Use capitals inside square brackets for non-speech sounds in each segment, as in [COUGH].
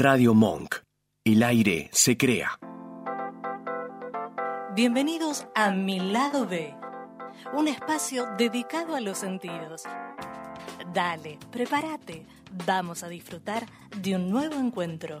Radio Monk. El aire se crea. Bienvenidos a Mi Lado B, un espacio dedicado a los sentidos. Dale, prepárate, vamos a disfrutar de un nuevo encuentro.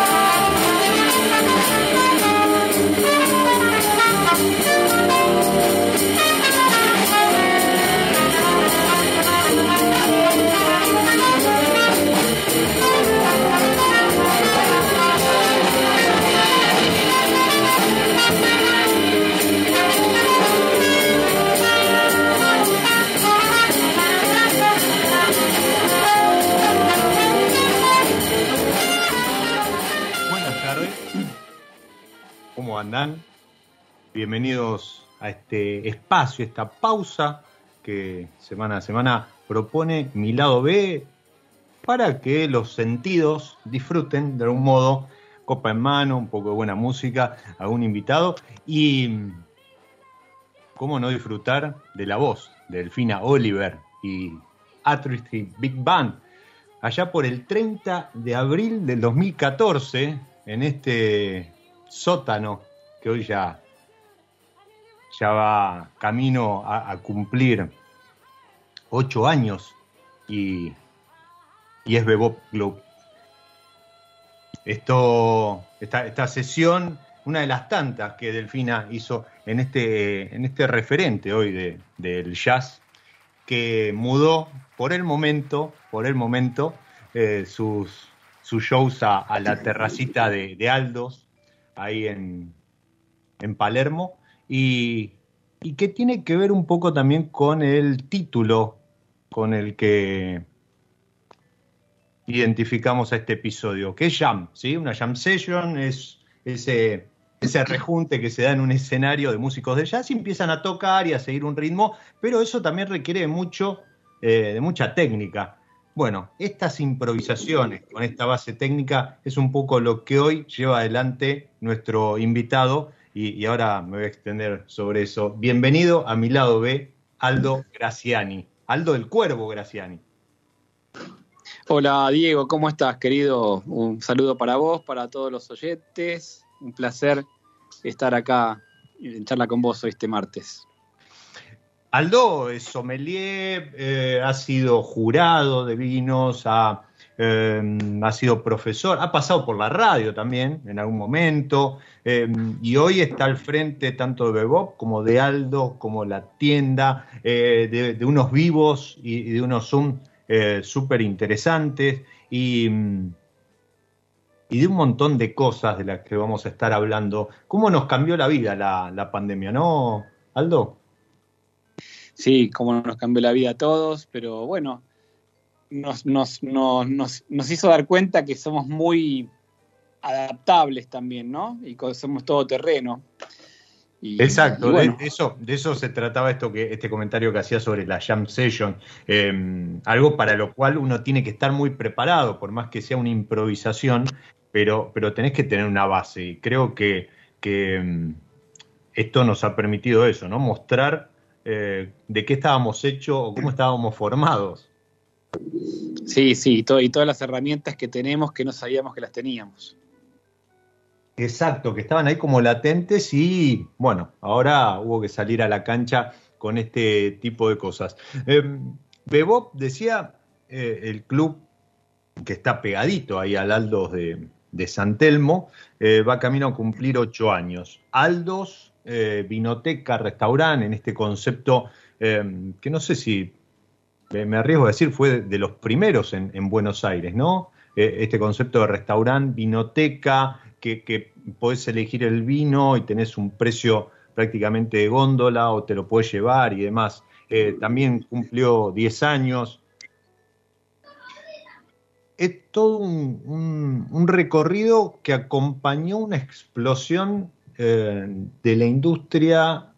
¿Cómo andan? Bienvenidos a este espacio, esta pausa que semana a semana propone mi lado B para que los sentidos disfruten de algún modo, copa en mano, un poco de buena música, algún invitado y cómo no disfrutar de la voz de Delfina Oliver y Atristy Big Band allá por el 30 de abril del 2014, en este sótano que hoy ya, ya va camino a, cumplir ocho años y, y es Bebop Club. Esto, esta, esta sesión, una de las tantas que Delfina hizo en este, en este referente hoy de- del jazz, que mudó por el momento, por el momento, eh, sus, sus shows a, a la terracita de, de Aldos, ahí en, en Palermo, y, y que tiene que ver un poco también con el título con el que identificamos a este episodio, que es Jam, ¿sí? Una Jam Session es ese, ese rejunte que se da en un escenario de músicos de jazz y empiezan a tocar y a seguir un ritmo, pero eso también requiere mucho, eh, de mucha técnica. Bueno, estas improvisaciones con esta base técnica es un poco lo que hoy lleva adelante nuestro invitado y, y ahora me voy a extender sobre eso. Bienvenido a mi lado B, Aldo Graciani, Aldo del Cuervo Graciani. Hola Diego, ¿cómo estás, querido? Un saludo para vos, para todos los oyentes. Un placer estar acá en charla con vos hoy este martes. Aldo es sommelier, eh, ha sido jurado de vinos, ha, eh, ha sido profesor, ha pasado por la radio también en algún momento, eh, y hoy está al frente tanto de Bebop como de Aldo, como la tienda, eh, de, unos vivos y, de unos Zoom eh, súper interesantes y, mm, y de un montón de cosas de las que vamos a estar hablando. ¿Cómo nos cambió la vida la pandemia, no, Aldo? Sí, cómo nos cambió la vida a todos, pero bueno, nos, nos, nos, nos, nos hizo dar cuenta que somos muy adaptables también, ¿no? Y somos todo terreno. Y, Exacto, y bueno, de, eso, de eso se trataba esto que, este comentario que hacía sobre la Jam Session. Eh, algo para lo cual uno tiene que estar muy preparado, por más que sea una improvisación, pero, pero tenés que tener una base. Y creo que, que mm, esto nos ha permitido eso, ¿no? Mostrar eh, de qué estábamos hechos o cómo estábamos formados. Sí, sí, y, to- y todas las herramientas que tenemos que no sabíamos que las teníamos. Exacto, que estaban ahí como latentes y bueno, ahora hubo que salir a la cancha con este tipo de cosas. Eh, Bebop decía, eh, el club que está pegadito ahí al Aldos de, de San Telmo, eh, va camino a cumplir ocho años. Aldos, eh, vinoteca, restaurante, en este concepto eh, que no sé si, me, arriesgo a decir, fue de, los primeros en, en Buenos Aires, ¿no? Eh, este concepto de restaurante, vinoteca, que, que podés elegir el vino y tenés un precio prácticamente de góndola o te lo puedes llevar y demás. Eh, también cumplió 10 años. Es todo un recorrido que acompañó una explosión eh, de la industria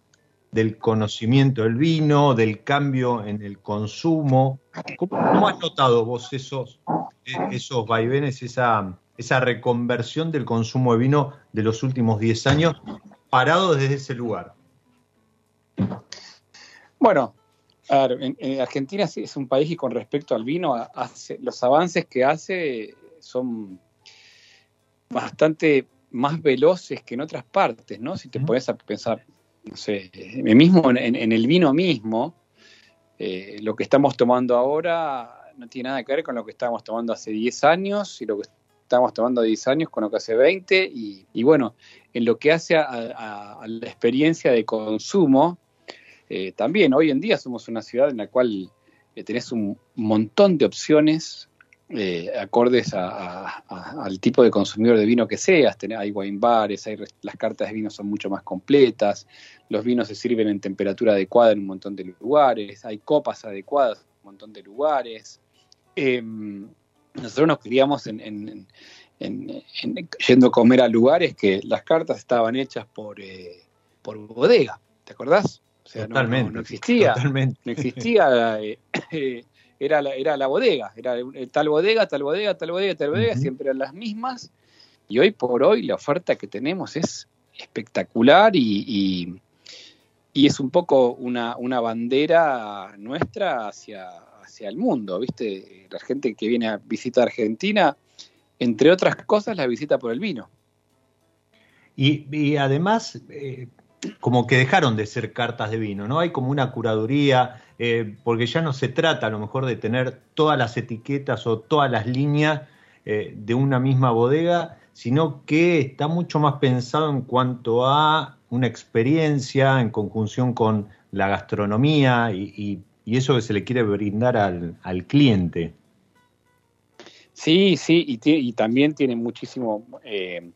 del conocimiento del vino, del cambio en el consumo. ¿Cómo, cómo has notado vos esos, eh, esos vaivenes, esa, esa reconversión del consumo de vino de los últimos 10 años, parado desde ese lugar? Bueno, en, en Argentina es un país que con respecto al vino hace, los avances que hace son bastante más veloces que en otras partes, ¿no? Si te pones a pensar, no sé, mismo en, el vino mismo, eh, lo que estamos tomando ahora no tiene nada que ver con lo que estábamos tomando hace 10 años y lo que estábamos tomando hace 10 años con lo que hace 20 y, bueno, en lo que hace a la experiencia de consumo, eh, también hoy en día somos una ciudad en la cual eh, tenés un montón de opciones eh, acordes a- a- a- al tipo de consumidor de vino que seas. Hay wine bares, hay las cartas de vino son mucho más completas, los vinos se sirven en temperatura adecuada en un montón de lugares, hay copas adecuadas en un montón de lugares. Eh, nosotros nos criamos en, en- en- en- yendo a comer a lugares que las cartas estaban hechas por, eh, por bodega, ¿te acordás? O sea, no- no- Totalmente. no existía Totalmente. no existía, [LAUGHS] eh, eh, era, la, era la bodega, era eh, tal bodega, tal bodega, tal bodega, tal bodega, siempre eran las mismas. Y hoy por hoy la oferta que tenemos es espectacular y, y- y es un poco una, una bandera nuestra hacia, hacia el mundo, ¿viste? La gente que viene a visitar Argentina, entre otras cosas, la visita por el vino. Y, y además, eh, como que dejaron de ser cartas de vino, ¿no? Hay como una curaduría, eh, porque ya no se trata a lo mejor de tener todas las etiquetas o todas las líneas eh, de una misma bodega, sino que está mucho más pensado en cuanto a una experiencia en conjunción con la gastronomía y, eso que se le quiere brindar al, cliente. Sí, sí, y también tiene muchísimo, eh,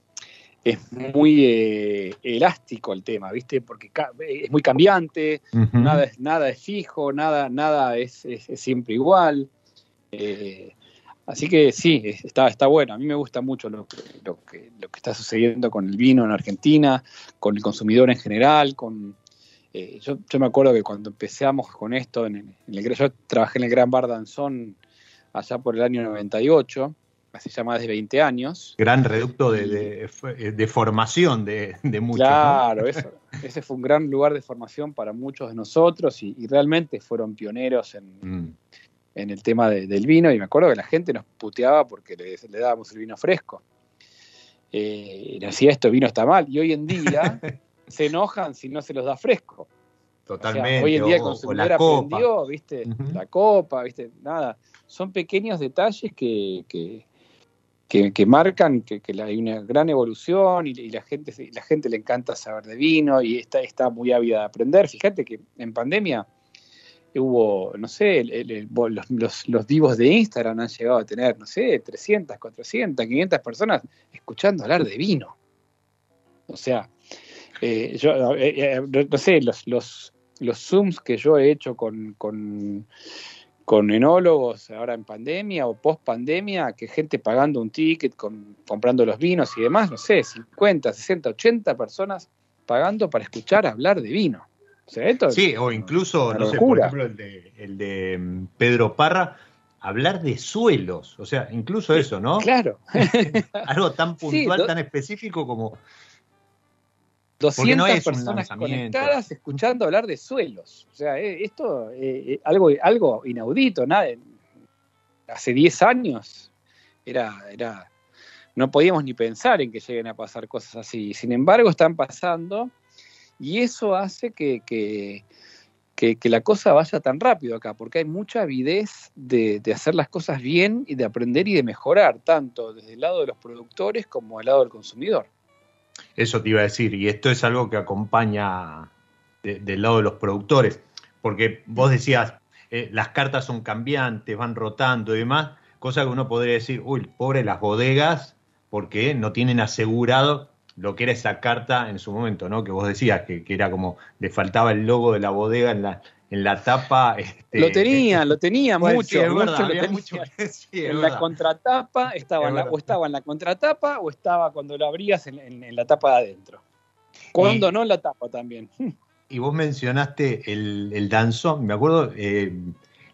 es muy eh, elástico el tema, ¿viste? Porque ca- es muy cambiante, nada, es, nada es fijo, nada, nada es, es- es siempre igual. Eh, así que sí, es- está, está bueno. A mí me gusta mucho lo que, lo, que, lo que está sucediendo con el vino en Argentina, con el consumidor en general, con... eh, yo, yo me acuerdo que cuando empezamos con esto, en, el- en el, yo trabajé en el Gran Bar Danzón allá por el año 98, hace ya más de 20 años. Gran reducto de, de- de formación de, de muchos. ¿no? Claro, [LAUGHS] eso, ese fue un gran lugar de formación para muchos de nosotros y, y realmente fueron pioneros en, Mm. en el tema de- del vino y me acuerdo que la gente nos puteaba porque le, le dábamos el vino fresco. Eh, y decía esto, vino está mal. Y hoy en día [LAUGHS] se enojan si no se los da fresco. O sea, Totalmente. hoy en día el consumidor copa. aprendió, ¿viste? La copa, ¿viste? Nada. Son pequeños detalles que, que, que, que marcan que, hay una gran evolución y, y la gente la gente le encanta saber de vino y está, está muy ávida de aprender. Fíjate que en pandemia hubo, no sé, el- el- el- los, los, los vivos de Instagram han llegado a tener, no sé, 300, 400, 500 personas escuchando hablar de vino. O sea, eh, yo, eh, eh, no- no sé, los, los, los Zooms que yo he hecho con, con, con enólogos ahora en pandemia o post pandemia, que gente pagando un ticket, con, comprando los vinos y demás, no sé, 50, 60, 80 personas pagando para escuchar hablar de vino. O sea, esto Sí, o incluso, no sé, por ejemplo, el de, el de mm, Pedro Parra, hablar de suelos. O sea, incluso eso, ¿no? Claro, [LAUGHS] Algo tan puntual, tan específico como 200 no es un personas conectadas escuchando hablar de suelos. O sea, eh, esto eh, eh, algo, algo inaudito. Nada, hace 10 años era, era, no podíamos ni pensar en que lleguen a pasar cosas así. Sin embargo, están pasando y eso hace que, que, que- que la cosa vaya tan rápido acá, porque hay mucha avidez de, de hacer las cosas bien y de aprender y de mejorar, tanto desde el lado de los productores como del lado del consumidor. Eso te iba a decir, y esto es algo que acompaña de- del lado de los productores, porque vos decías, eh, las cartas son cambiantes, van rotando y demás, cosa que uno podría decir, uy, pobre las bodegas, porque no tienen asegurado lo que era esa carta en su momento, ¿no? Que vos decías, que, que era como, le faltaba el logo de la bodega en la, en la tapa. este, Lo tenían, [LAUGHS] lo tenían Bueno, mucho, sí, es mucho lo tenían. mucho que- sí, es en la contratapa estaba, Es la- o estaba en la contratapa o estaba cuando lo abrías en, en- en la tapa de adentro. Cuando Y- no en la tapa también. [LAUGHS] Y vos mencionaste el, el danzón, me acuerdo, eh,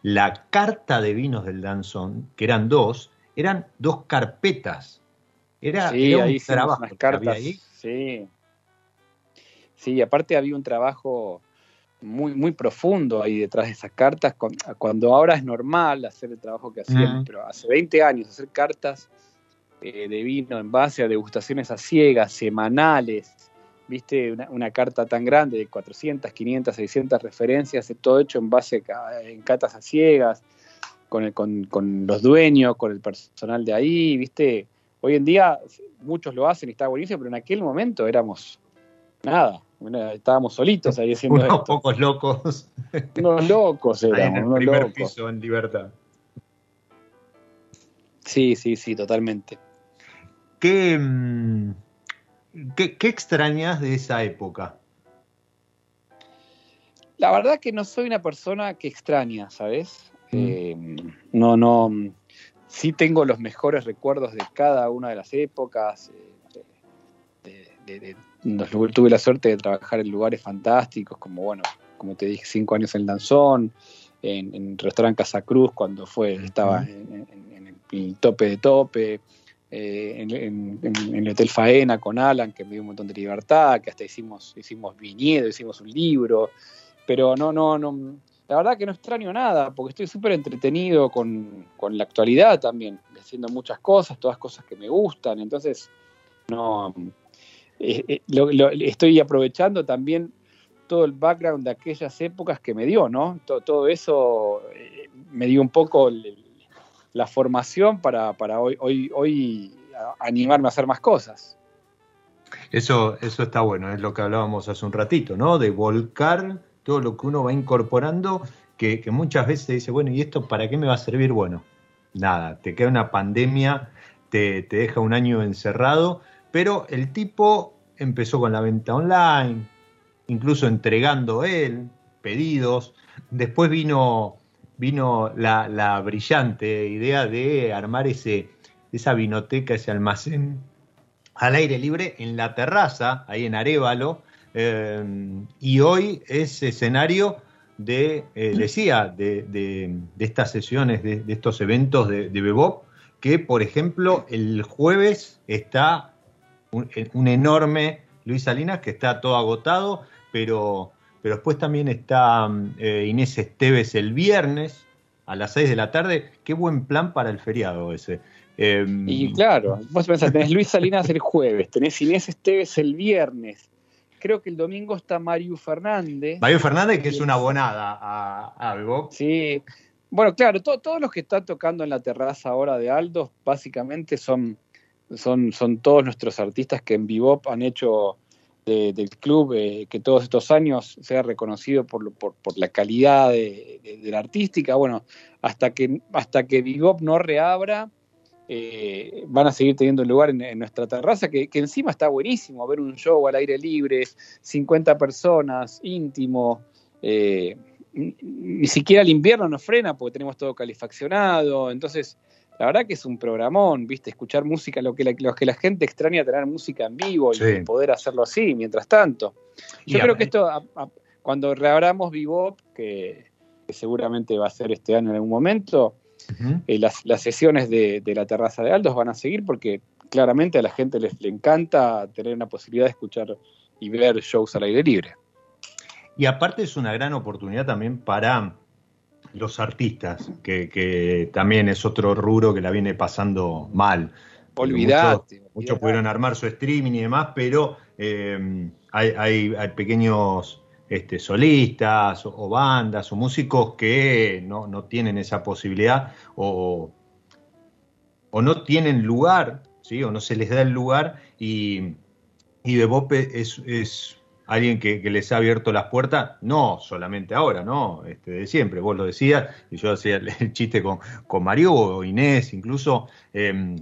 la carta de vinos del danzón, que eran dos, eran dos carpetas. Era, sí, era un ahí trabajo unas cartas. ahí. Sí. Sí, aparte había un trabajo muy, muy profundo ahí detrás de esas cartas, cuando ahora es normal hacer el trabajo que hacíamos, Mm. pero hace 20 años hacer cartas eh, de vino en base a degustaciones a ciegas, semanales, viste, una, una carta tan grande de 400, 500, 600 referencias, todo hecho en base a, en catas a ciegas, con, el- con, con los dueños, con el personal de ahí, viste, hoy en día muchos lo hacen y está buenísimo, pero en aquel momento éramos nada, estábamos solitos ahí haciendo Unos esto, pocos locos unos locos ahí en éramos, el unos primer locos. piso en libertad. Sí, sí, sí, totalmente. ¿Qué, mm, qué, qué extrañas de esa época? La verdad que no soy una persona que extraña, ¿sabes? Mm. Eh, no, no. Sí tengo los mejores recuerdos de cada una de las épocas. eh, de- de- de- nos- tuve la suerte de trabajar en lugares fantásticos, como bueno, como te dije, cinco años en Danzón, en, en Restaurant Casa Cruz cuando fue, estaba en, en- en el tope de tope, eh, en el Hotel Faena con Alan, que me dio un montón de libertad, que hasta hicimos, hicimos viñedo, hicimos un libro, pero no, no, no, la verdad que no extraño nada, porque estoy súper entretenido con, con la actualidad también, haciendo muchas cosas, todas cosas que me gustan, entonces no, eh, eh, estoy aprovechando también todo el background de aquellas épocas que me dio, ¿no? Todo, eso eh, me dio un poco la formación para, para hoy, hoy, animarme a hacer más cosas. Eso, eso está bueno, es lo que hablábamos hace un ratito, ¿no? De volcar todo lo que uno va incorporando, que, que muchas veces dice, bueno, ¿y esto para qué me va a servir? Bueno, nada, te queda una pandemia, te, te deja un año encerrado, pero el tipo empezó con la venta online, incluso entregando él pedidos, después vino, vino la, la brillante idea de armar ese, esa vinoteca, ese almacén al aire libre en la terraza, ahí en Arevalo, eh, y hoy es escenario de, eh, decía, de, de- estas sesiones, de, de estos eventos de Bebop, que por ejemplo el jueves está un, un enorme Luis Salinas que está todo agotado, pero, pero después también está eh, Inés Esteves el viernes a las 6 de la tarde. Qué buen plan para el feriado ese. Eh, Y claro, vos pensás, tenés Luis Salinas el jueves, tenés Inés Esteves el viernes, creo que el domingo está Mario Fernández. Mario Fernández, que es una abonada a, a Bebop. Sí, bueno, claro, to- todos los que están tocando en la terraza ahora de Aldo, básicamente son, son, son todos nuestros artistas que en Bebop han hecho de- del club eh, que todos estos años sea reconocido por, por, por la calidad de, la artística. Bueno, hasta que, hasta que Bebop no reabra, eh, van a seguir teniendo lugar en, nuestra terraza, que, que encima está buenísimo ver un show al aire libre, 50 personas, íntimo. eh, ni siquiera el invierno nos frena porque tenemos todo calefaccionado. Entonces, la verdad que es un programón, ¿viste? Escuchar música, lo que la, lo que la gente extraña tener música en vivo Sí. y poder hacerlo así mientras tanto. Yo Y creo que esto, a- a- cuando reabramos Bebop, que, que seguramente va a ser este año en algún momento, eh, las, las sesiones de, de la terraza de Aldos van a seguir porque claramente a la gente les le encanta tener una posibilidad de escuchar y ver shows al aire libre. Y aparte es una gran oportunidad también para los artistas, que, que también es otro rubro que la viene pasando mal. Olvidate. Muchos, muchos pudieron armar su streaming y demás, pero eh, hay, hay- hay pequeños este, solistas o, o bandas o músicos que no, no tienen esa posibilidad o, o no tienen lugar, ¿sí? o no se les da el lugar y, y Bebop es, es alguien que, que les ha abierto las puertas, no solamente ahora, ¿no? Este, de siempre, vos lo decías, y yo hacía el, chiste con, con Mario o Inés, incluso, eh,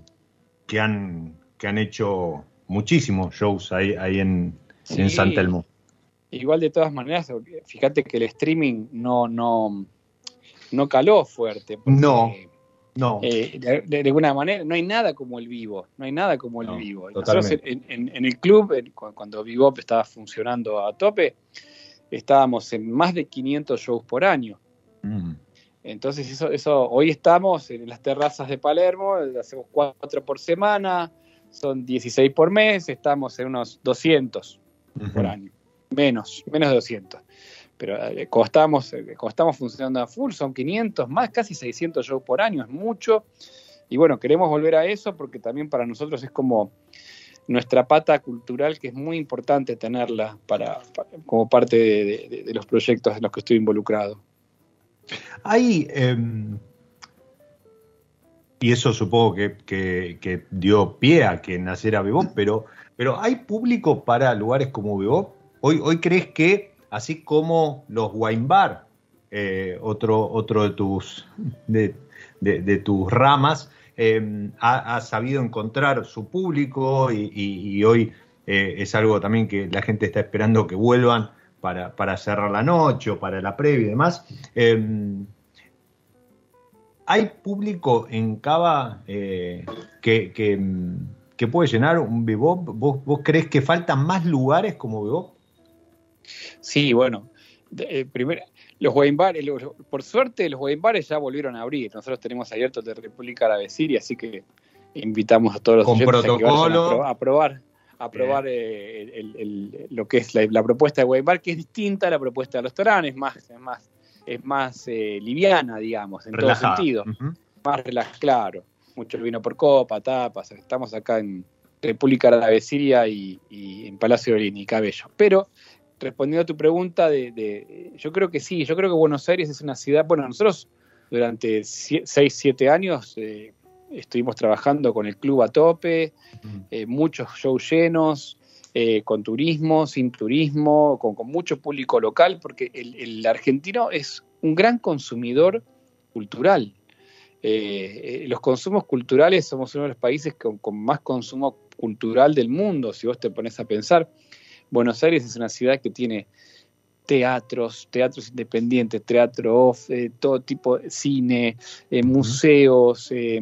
que, han, que han hecho muchísimos shows ahí, ahí en, en Sí. San Telmo. Igual de todas maneras, fíjate que el streaming no, no, no caló fuerte. porque, No. No, eh, de, de alguna manera, no hay nada como el vivo, no hay nada como el No, vivo. Nosotros en, en- en el club, en- cuando Bebop estaba funcionando a tope, estábamos en más de 500 shows por año. Mm. Entonces, eso, eso hoy estamos en las terrazas de Palermo, hacemos cuatro por semana, son 16 por mes, estamos en unos 200 por año, menos, menos de 200. Pero eh, como estamos, eh, como estamos funcionando a full, son 500, más casi 600 shows por año, es mucho. Y bueno, queremos volver a eso porque también para nosotros es como nuestra pata cultural que es muy importante tenerla para, como parte de, los proyectos en los que estoy involucrado. Hay, eh, y eso supongo que, que- que dio pie a que naciera Bebop, pero, pero ¿hay público para lugares como Bebop? Hoy, hoy crees que, así como los wine bar, eh, otro, otro de tus, de, tus ramas, eh, ha, sabido encontrar su público y, y- hoy eh, es algo también que la gente está esperando que vuelvan para, para cerrar la noche o para la previa y demás. ¿Hay público en Cava que, que puede llenar un bebop? ¿Vos, ¿Vos crees que faltan más lugares como bebop? Sí, bueno, eh, primero, los wine bares, los- por suerte los wine bares ya volvieron a abrir. Nosotros tenemos abierto el de República Árabe Siria, así que invitamos a todos los Con protocolo. a, pro- a probar, a probar eh, el- el- lo que es la, la propuesta de wine bar, que es distinta a la propuesta de los restaurantes, es más, es más, es más eh, liviana, digamos, en Relajada. todo sentido más relax, claro. Mucho vino por copa, tapas. Estamos acá en República Árabe Siria y, y en Palacio de Lini, Cabello. Pero respondiendo a tu pregunta, de, de- yo creo que sí, yo creo que Buenos Aires es una ciudad. Bueno, nosotros durante 6, 7 años eh, estuvimos trabajando con el club a tope, eh, muchos shows llenos, eh, con turismo, sin turismo, con, con mucho público local, porque el, el argentino es un gran consumidor cultural. Los consumos culturales somos uno de los países con, con más consumo cultural del mundo, si vos te pones a pensar. Buenos Aires es una ciudad que tiene teatros, teatros independientes, teatro off, eh, todo tipo de cine, eh, museos, eh,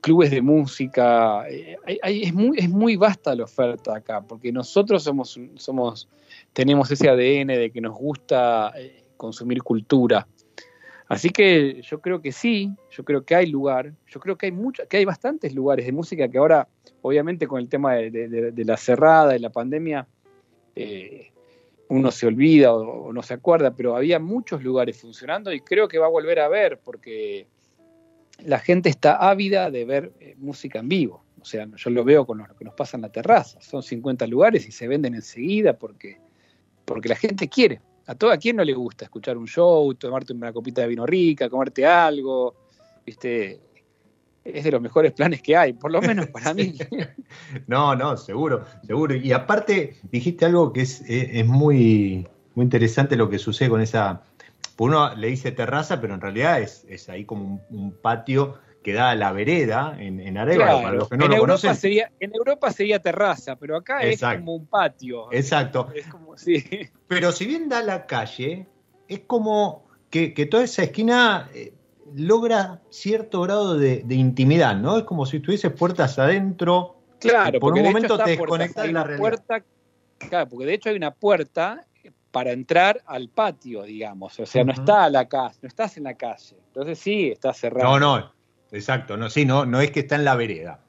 clubes de música. hay- hay- es, muy, es muy vasta la oferta acá, porque nosotros somos, somos tenemos ese ADN de que nos gusta consumir cultura. Así que yo creo que sí, yo creo que hay lugar, yo creo que hay mucho, que hay bastantes lugares de música que ahora, obviamente con el tema de, de- de- de la cerrada y la pandemia, eh, uno se olvida o, no se acuerda, pero había muchos lugares funcionando y creo que va a volver a ver porque la gente está ávida de ver eh, música en vivo. O sea, yo lo veo con lo que nos pasa en la terraza. Son 50 lugares y se venden enseguida porque, porque la gente quiere. A todo a quién no le gusta escuchar un show, tomarte una copita de vino rica, comerte algo, ¿viste? Es de los mejores planes que hay, por lo menos [LAUGHS] para mí. no, no, seguro, seguro. Y aparte, dijiste algo que es, es, es muy, muy interesante lo que sucede con esa. Uno le dice terraza, pero en realidad es, es ahí como un, un patio que da a la vereda en, en Claro, para los que no en, lo Europa conocen. sería, en Europa sería terraza, pero acá Exacto. es como un patio. Exacto. Es como, sí. Pero si bien da a la calle, es como que, que toda esa esquina eh, logra cierto grado de, de intimidad, ¿no? Es como si estuvieses puertas adentro. Claro, por porque un de momento te desconectas de la realidad. puerta, claro, porque de hecho hay una puerta para entrar al patio, digamos. O sea, no está a la calle, no estás en la calle. Entonces sí, está cerrado. No, no, exacto, no, sí, no, no es que está en la vereda.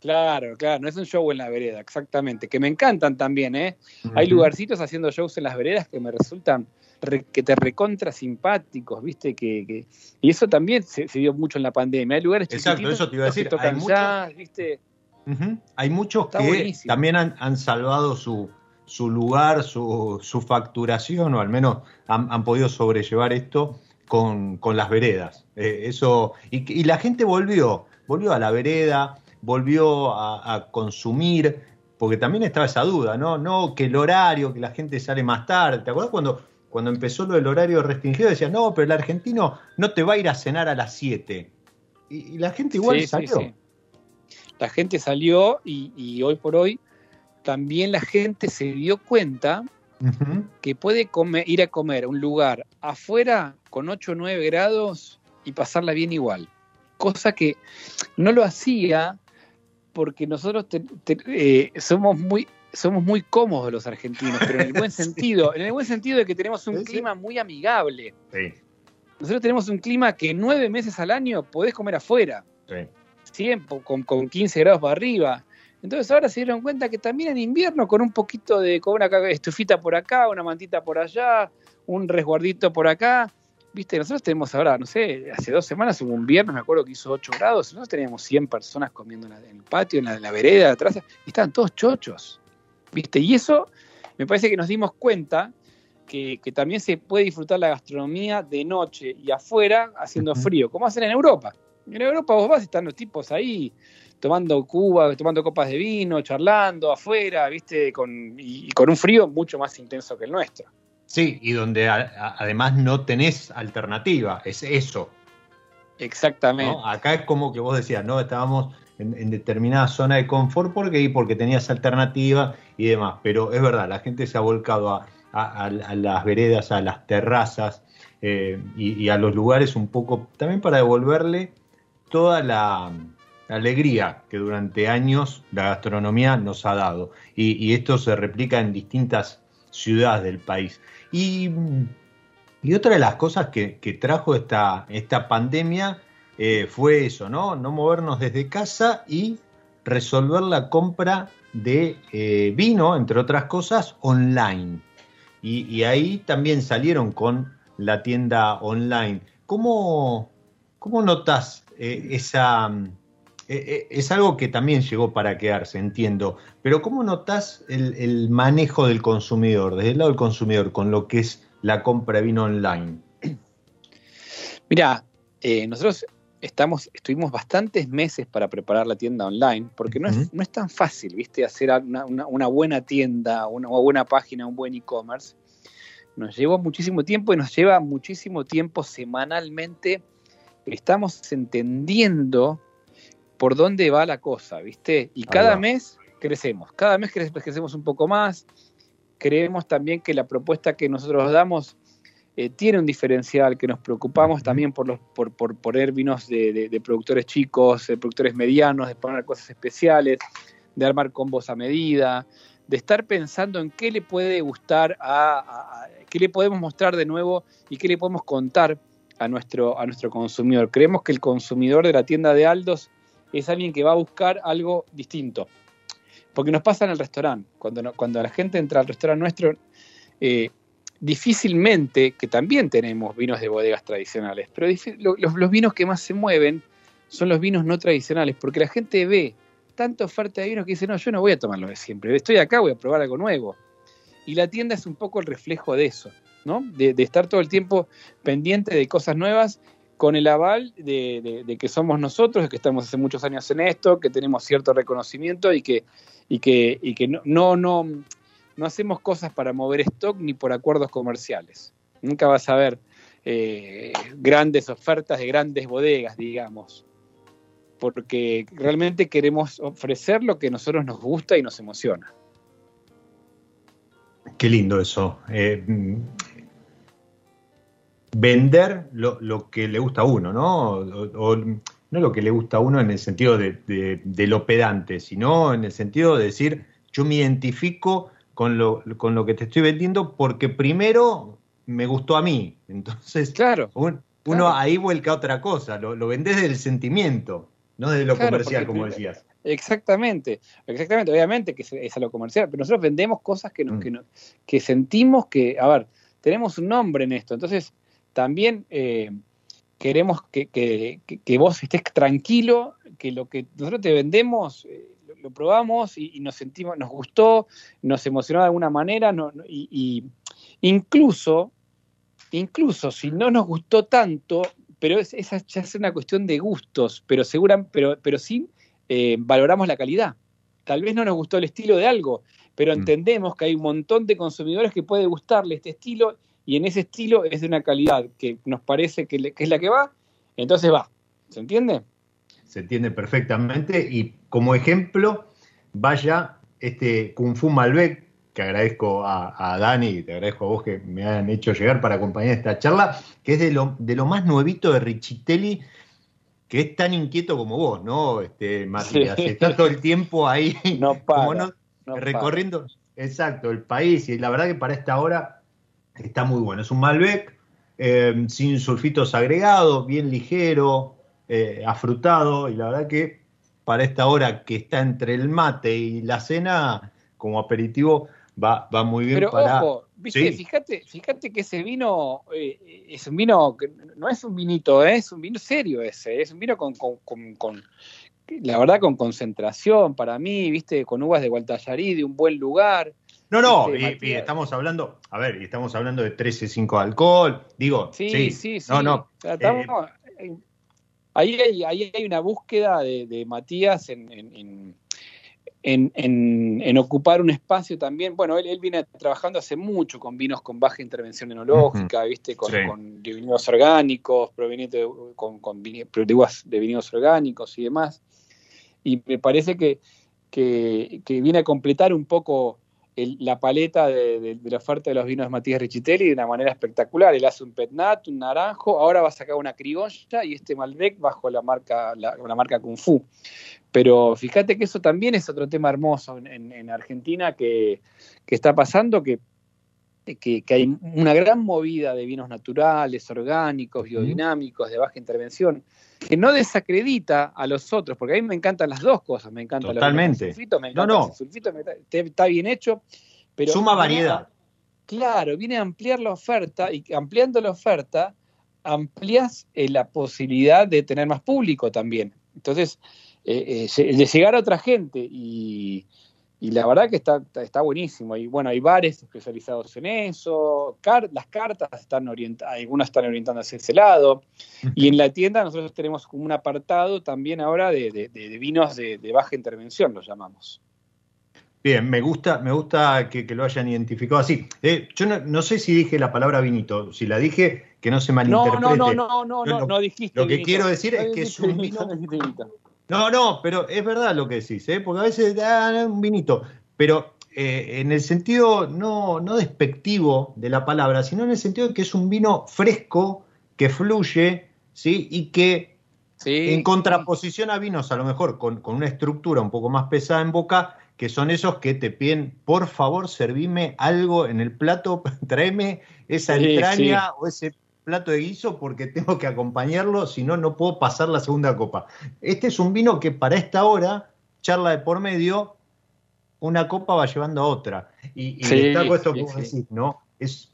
Claro, claro, no es un show en la vereda, exactamente. Que me encantan también, ¿eh? Hay lugarcitos haciendo shows en las veredas que me resultan re- que te recontra simpáticos, ¿viste? Que, que- y eso también se, se dio mucho en la pandemia. Hay lugares Exacto, eso te iba a que decir, tocan hay mucho- jazz, ¿viste? Hay muchos Está que buenísimo. también han, han salvado su, su lugar, su, su facturación, o al menos han, han podido sobrellevar esto con, con las veredas. Eh, eso, y, y la gente volvió, volvió a la vereda, volvió a, a consumir, porque también estaba esa duda, ¿no? No, que el horario, que la gente sale más tarde. ¿Te acuerdas cuando, cuando empezó lo del horario restringido? Decían, no, pero el argentino no te va a ir a cenar a las 7. Y, y la gente igual Sí, salió. sí. La gente salió y, y hoy por hoy también la gente se dio cuenta que puede comer- ir a comer a un lugar afuera con 8 o 9 grados y pasarla bien igual. Cosa que no lo hacía porque nosotros te- te- eh, somos muy somos muy cómodos los argentinos, pero en el buen [LAUGHS] sentido, en el buen sentido de que tenemos un Sí, clima muy amigable. Sí, Nosotros tenemos un clima que nueve meses al año podés comer afuera. sí. 100, po- con, con 15 grados para arriba. Entonces ahora se dieron cuenta que también en invierno con un poquito de, con una estufita por acá, una mantita por allá, un resguardito por acá, viste, nosotros tenemos ahora, no sé, hace dos semanas hubo un viernes, me acuerdo que hizo 8 grados, nosotros teníamos 100 personas comiendo en el patio, en la, en la vereda, atrás, y estaban todos chochos, viste, y eso me parece que nos dimos cuenta que, que también se puede disfrutar la gastronomía de noche y afuera haciendo frío, como hacen en Europa. En Europa vos vas están los tipos ahí tomando cuba, tomando copas de vino, charlando afuera, viste, con, y, y con un frío mucho más intenso que el nuestro. Sí, y donde a- a- además no tenés alternativa, es eso. Exactamente. Acá es como que vos decías, ¿no? Estábamos en, determinada zona de confort porque, porque tenías alternativa y demás. Pero es verdad, la gente se ha volcado a, las veredas, a las terrazas eh, y, a los lugares un poco también para devolverle toda la, la alegría que durante años la gastronomía nos ha dado. Y, y esto se replica en distintas ciudades del país. Y, y otra de las cosas que, que trajo esta, esta pandemia eh, fue eso, ¿no? No movernos desde casa y resolver la compra de eh, vino, entre otras cosas, online. Y, ahí también salieron con la tienda online. ¿Cómo, cómo notas eh, esa... es algo que también llegó para quedarse, entiendo, pero ¿cómo notas el, el manejo del consumidor, desde el lado del consumidor, con lo que es la compra de vino online? Mira, eh, nosotros estamos, estuvimos bastantes meses para preparar la tienda online, porque no, es, no es tan fácil, ¿viste? Hacer una, una- una buena tienda, una, una buena página, un buen e-commerce. Nos llevó muchísimo tiempo y nos lleva muchísimo tiempo semanalmente. Estamos entendiendo por dónde va la cosa, ¿viste? Y cada va. mes crecemos, cada mes cre- crecemos un poco más. Creemos también que la propuesta que nosotros damos eh, tiene un diferencial, que nos preocupamos también por, los, por, por poner vinos de, de- de productores chicos, de productores medianos, de poner cosas especiales, de armar combos a medida, de estar pensando en qué le puede gustar, a, a- a- qué le podemos mostrar de nuevo y qué le podemos contar a nuestro, a nuestro consumidor. Creemos que el consumidor de la tienda de Aldos es alguien que va a buscar algo distinto. Porque nos pasa en el restaurante. Cuando, no- cuando la gente entra al restaurante nuestro, eh, difícilmente, que también tenemos vinos de bodegas tradicionales, pero los, los vinos que más se mueven son los vinos no tradicionales, porque la gente ve tanta oferta de vinos que dice, no, yo no voy a tomarlo de siempre, estoy acá, voy a probar algo nuevo. Y la tienda es un poco el reflejo de eso, ¿no? De, de estar todo el tiempo pendiente de cosas nuevas con el aval de, de- de que somos nosotros, que estamos hace muchos años en esto, que tenemos cierto reconocimiento y que, y que, y que no, no, no, no hacemos cosas para mover stock ni por acuerdos comerciales. Nunca vas a ver eh, grandes ofertas de grandes bodegas, digamos, porque realmente queremos ofrecer lo que a nosotros nos gusta y nos emociona. Qué lindo eso. Eh, vender lo, lo que le gusta a uno, ¿no? No lo que le gusta a uno en el sentido de, de- de lo pedante, sino en el sentido de decir, yo me identifico con lo, con lo que te estoy vendiendo porque primero me gustó a mí. Entonces, Claro. un- uno Claro. ahí vuelca otra cosa, lo, lo vendés desde el sentimiento, no desde lo Claro, comercial, como decías. Exactamente, exactamente, obviamente que es, es a lo comercial, pero nosotros vendemos cosas que, nos, Mm. que, nos- que sentimos que, a ver, tenemos un nombre en esto, entonces también eh, queremos que, que- que- vos estés tranquilo, que lo que nosotros te vendemos, eh, lo, lo probamos y, y nos sentimos, nos gustó, nos emocionó de alguna manera, no- no- y, y incluso, incluso si no nos gustó tanto, pero es, esa ya es una cuestión de gustos, pero segura, pero, pero sí eh, valoramos la calidad. Tal vez no nos gustó el estilo de algo, pero Mm. entendemos que hay un montón de consumidores que puede gustarle este estilo y en ese estilo es de una calidad que nos parece que, le- que es la que va, entonces va. ¿Se entiende? Se entiende perfectamente. Y como ejemplo, vaya este Kung Fu Malbec, que agradezco a, a Dani y te agradezco a vos que me han hecho llegar para acompañar esta charla, que es de lo, de lo más nuevito de Richitelli, que es tan inquieto como vos, ¿no? Este, Matías, Sí. está todo el tiempo ahí, [LAUGHS] No para, como no- no para. recorriendo, exacto, el país. Y la verdad que para esta hora está muy bueno. Es un Malbec eh, sin sulfitos agregados, bien ligero, eh, afrutado, y la verdad que para esta hora que está entre el mate y la cena, como aperitivo, va, va muy bien Pero para. ojo, viste, Sí. fíjate, fíjate que ese vino eh, es un vino que no es un vinito, es un vino serio ese, es un vino con, con- con- con- la verdad con concentración para mí, viste, con uvas de Gualtallarí, de un buen lugar. No, no, Este, y- estamos hablando, a ver, y estamos hablando de 13.5 de alcohol, digo, Sí, sí, sí, sí. no, no, estamos- eh, ahí, hay, ahí hay una búsqueda de, de Matías en, en- en- ocupar un espacio también. Bueno, él, él viene trabajando hace mucho con vinos con baja intervención enológica, ¿viste? Con, Sí. con de vinos orgánicos, provenientes de, con, con vini- de uvas de vinos orgánicos y demás. Y me parece que, que, que viene a completar un poco la paleta de, la oferta de los vinos de Matías Richitelli de una manera espectacular. Él hace un petnat, un naranjo, ahora va a sacar una criolla y este Malbec bajo la marca, la, marca Kung Fu. Pero fíjate que eso también es otro tema hermoso en, en- en Argentina que, que está pasando, que, que, que hay una gran movida de vinos naturales, orgánicos, biodinámicos, de baja intervención, que no desacredita a los otros, porque a mí me encantan las dos cosas, me encanta Totalmente. el sulfito, me No, encanta no. el sulfito, me- está bien hecho, pero suma variedad. Claro, viene a ampliar la oferta y ampliando la oferta amplias eh, la posibilidad de tener más público también. Entonces, eh, eh, de llegar a otra gente y, y la verdad que está, está, buenísimo. Y bueno, hay bares especializados en eso, car- las cartas están orientadas, algunas están orientando hacia ese lado. Y en la tienda nosotros tenemos como un apartado también ahora de, de- vinos de, de baja intervención, lo llamamos. Bien, me gusta, me gusta que, que lo hayan identificado así. Eh, yo no, no sé si dije la palabra vinito, si la dije, que no se malinterprete. no, no, no, no, no, lo- no dijiste. lo que vinito. quiero decir es que es un vino- no. No, pero es verdad lo que decís, ¿eh? porque a veces da un vinito, pero eh, en el sentido no, no despectivo de la palabra, sino en el sentido de que es un vino fresco, que fluye, ¿sí? Y que Sí. en contraposición a vinos a lo mejor con, con una estructura un poco más pesada en boca, que son esos que te piden, por favor, servime algo en el plato, [LAUGHS] tráeme esa Sí, entraña o ese plato de guiso porque tengo que acompañarlo, si no, no puedo pasar la segunda copa. Este es un vino que para esta hora, charla de por medio, una copa va llevando a otra. Y, y Sí, destaco esto sí, que vos sí. decís, ¿no? Es,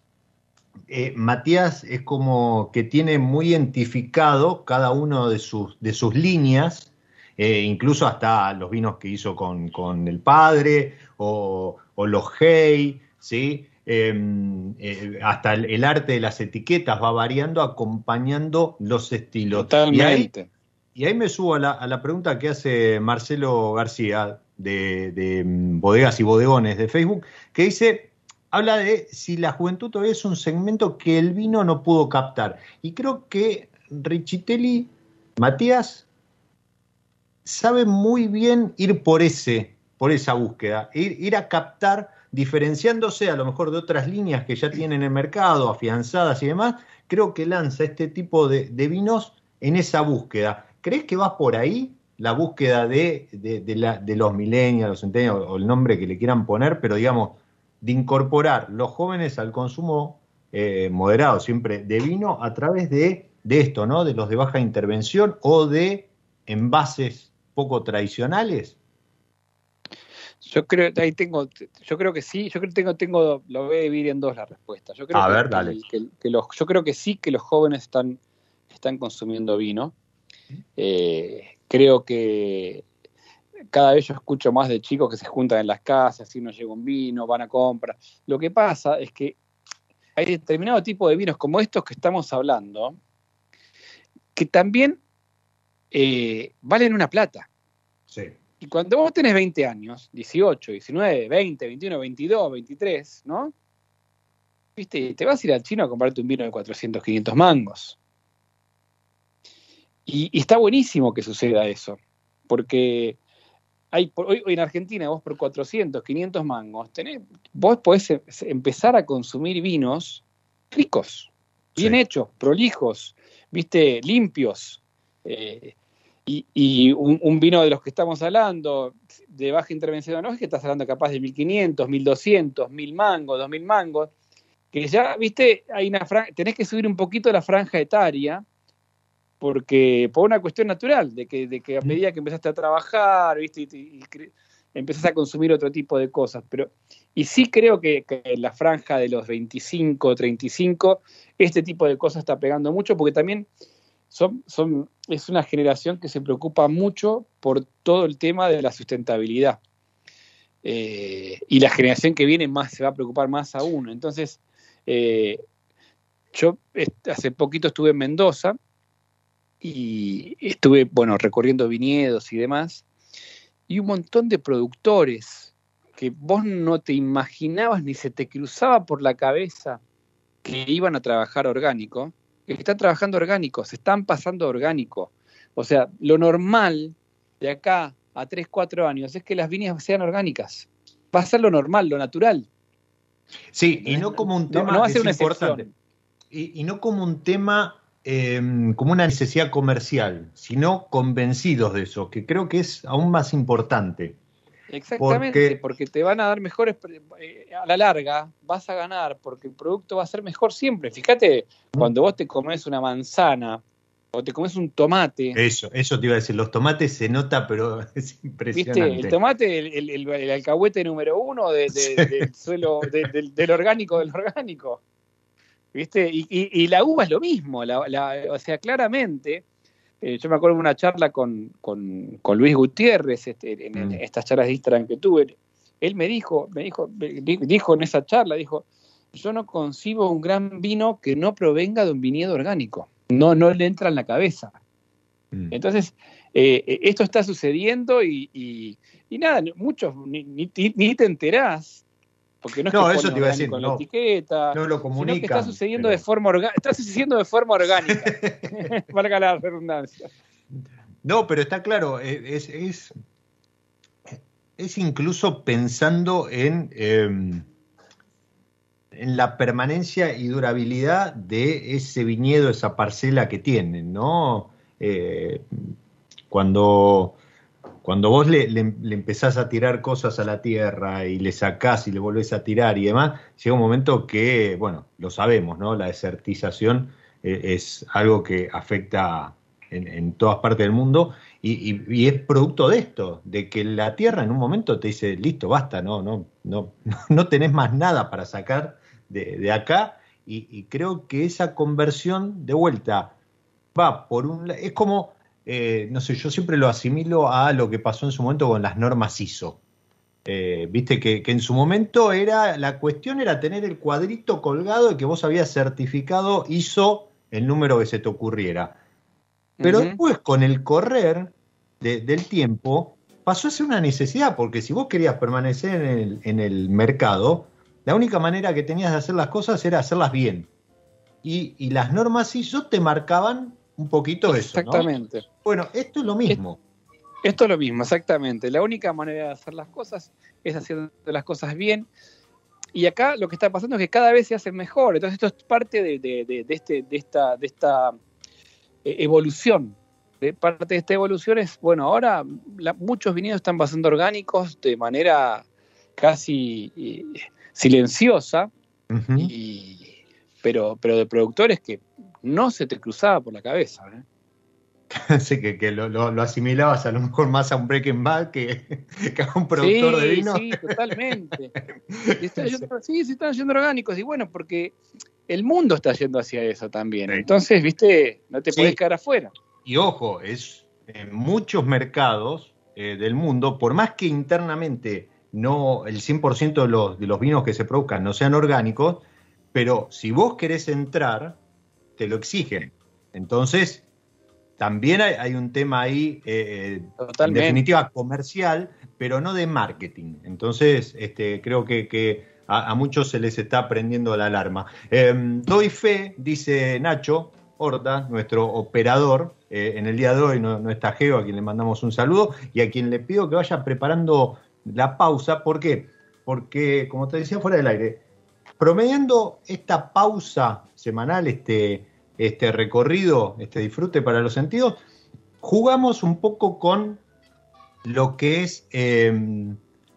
eh, Matías es como que tiene muy identificado cada uno de sus, de sus líneas, eh, incluso hasta los vinos que hizo con, con el padre o, o los Hey, ¿sí? Eh, eh, hasta el, el arte de las etiquetas va variando acompañando los estilos. Y ahí, Totalmente. y ahí me subo a la, a la pregunta que hace Marcelo García de, de, mm, Bodegas y Bodegones de Facebook, que dice, habla de si la juventud todavía es un segmento que el vino no pudo captar. Y creo que Richitelli, Matías, sabe muy bien ir por ese, por esa búsqueda, ir, ir a captar, diferenciándose a lo mejor de otras líneas que ya tienen en el mercado, afianzadas y demás, creo que lanza este tipo de, vinos en esa búsqueda. ¿Crees que va por ahí la búsqueda de los millennials, los centennials, o el nombre que le quieran poner, pero digamos, de incorporar los jóvenes al consumo eh, moderado siempre de vino a través de, de esto, ¿no? De los de baja intervención o de envases poco tradicionales. Yo creo, ahí tengo, yo creo que sí, yo creo que tengo, tengo, lo voy a dividir en dos la respuesta. Yo creo A que, ver, dale. que- que los, yo creo que sí que los jóvenes están, están consumiendo vino. Eh, creo que cada vez yo escucho más de chicos que se juntan en las casas, si no llega un vino, van a comprar. Lo que pasa es que hay determinado tipo de vinos como estos que estamos hablando, que también eh, valen una plata. Sí. Y cuando vos tenés 20 años, 18, 19, 20, 21, 22, 23, ¿no? Viste, te vas a ir al chino a comprarte un vino de 400, 500 mangos. Y, y está buenísimo que suceda eso, porque hay, por- hoy, hoy en Argentina vos por 400, 500 mangos, tenés, vos podés em- empezar a consumir vinos ricos, bien Sí. hechos, prolijos, viste, limpios. eh, y, y un, un vino de los que estamos hablando, de baja intervención que estás hablando capaz de 1500, 1200, 1000 mangos, 2000 mangos, que ya, viste, hay una tenés que subir un poquito la franja etaria, porque por una cuestión natural, de que, de que a medida que empezaste a trabajar, viste, y, y empezás a consumir otro tipo de cosas, pero, y sí creo que, que en la franja de los 25, 35, este tipo de cosas está pegando mucho, porque también son, son, es una generación que se preocupa mucho por todo el tema de la sustentabilidad. Eh, y la generación que viene más se va a preocupar más aún. Entonces, eh, yo hace poquito estuve en Mendoza y estuve, bueno, recorriendo viñedos y demás, y un montón de productores que vos no te imaginabas ni se te cruzaba por la cabeza que iban a trabajar orgánico, están trabajando orgánico, se están pasando orgánico. O sea, lo normal de acá a 3, 4 años es que las viñas sean orgánicas. Va a ser lo normal, lo natural. Sí, y no como un tema no va a ser una importante. excepción. Y, y no como un tema, eh, como una necesidad comercial, sino convencidos de eso, que creo que es aún más importante. Exactamente, Porque- porque te van a dar mejores, eh, a la larga vas a ganar, porque el producto va a ser mejor siempre. Fíjate, cuando vos te comes una manzana o te comes un tomate, Eso, eso te iba a decir, los tomates se nota, pero [LAUGHS] es ¿viste? impresionante. El tomate, el, el- el- el alcahuete número uno de- del suelo, de- del, del orgánico del orgánico. ¿Viste? Y, y- y la uva es lo mismo, la- la- o sea, claramente. Eh, yo me acuerdo de una charla con, con- con Luis Gutiérrez, este, en, en Mm. estas charlas de Instagram que tuve. Él me dijo, me dijo, di- dijo en esa charla, dijo, yo no concibo un gran vino que no provenga de un viñedo orgánico. No, no le entra en la cabeza. Mm. Entonces, eh, eh, esto está sucediendo y, y- y nada, muchos ni, ni- ni te enterás, porque no es No, que eso pone te iba a decir, orgánico en la etiqueta, No lo sino comunican. que está sucediendo pero- de forma orga- está sucediendo de forma orgánica, [LAUGHS] [LAUGHS] valga la redundancia. No, pero está claro, eh, es, es, es incluso pensando en, eh, en la permanencia y durabilidad de ese viñedo, esa parcela que tienen, ¿no? Eh, cuando, cuando vos le, empezás a tirar cosas a la tierra y le sacás y le volvés a tirar y demás, llega un momento que, bueno, lo sabemos, ¿no? La desertización eh, es algo que afecta en, en todas partes del mundo y, es producto de esto, de que la tierra en un momento te dice, listo, basta, no, no, no, [LAUGHS] no tenés más nada para sacar de, acá y, y creo que esa conversión de vuelta va por un es como, eh, no sé, yo siempre lo asimilo a lo que pasó en su momento con las normas ISO. Eh, Viste que, que en su momento era, la cuestión era tener el cuadrito colgado de que vos habías certificado, hizo el número que se te ocurriera. Pero después, con el correr de- del tiempo, pasó a ser una necesidad, porque si vos querías permanecer en el, en el mercado, la única manera que tenías de hacer las cosas era hacerlas bien. Y, y las normas ISO te marcaban un poquito eso. ¿no? Exactamente. Bueno, esto es lo mismo. Esto es lo mismo, exactamente. La única manera de hacer las cosas es haciendo las cosas bien. Y acá lo que está pasando es que cada vez se hacen mejor. Entonces esto es parte de, de- de- de este, de esta, de esta eh, evolución. De parte de esta evolución es, bueno, ahora la- muchos viñedos están pasando orgánicos de manera casi eh, silenciosa, y, pero, pero de productores que no se te cruzaba por la cabeza. ¿eh? [LAUGHS] Así que, que lo, lo- lo asimilabas a lo mejor más a un Breaking Bad que, [LAUGHS] que a un productor sí, de vino. Sí, totalmente. [LAUGHS] Yendo- sí, sí, están yendo orgánicos. Y bueno, porque el mundo está yendo hacia eso también. Sí. Entonces, viste, no te Sí. podés quedar afuera. Y ojo, es en muchos mercados eh, del mundo, por más que internamente no el 100% de los, de los vinos que se produzcan no sean orgánicos, pero si vos querés entrar, te lo exigen. Entonces, también hay, hay un tema ahí, eh, en Totalmente. definitiva, comercial, pero no de marketing. Entonces, este, creo que, que a, a muchos se les está prendiendo la alarma. Eh, doy fe, dice Nacho Horta, nuestro operador, eh, en el día de hoy no, no está Geo, a quien le mandamos un saludo, y a quien le pido que vaya preparando la pausa. ¿Por qué? Porque, como te decía fuera del aire, promediando esta pausa semanal, este, este recorrido, este disfrute para los sentidos, jugamos un poco con lo que es eh,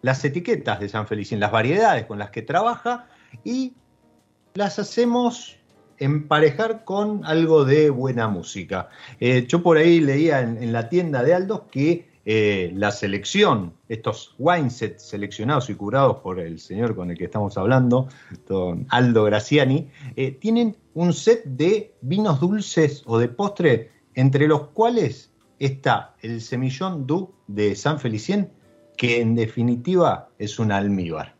las etiquetas de San Felicín, las variedades con las que trabaja y las hacemos emparejar con algo de buena música. Eh, yo por ahí leía en, en la tienda de Aldos que eh, la selección, estos wine sets seleccionados y curados por el señor con el que estamos hablando, don Aldo Graciani, eh, tienen un set de vinos dulces o de postre, entre los cuales está el Semillón Du de San Felicien, que en definitiva es un almíbar.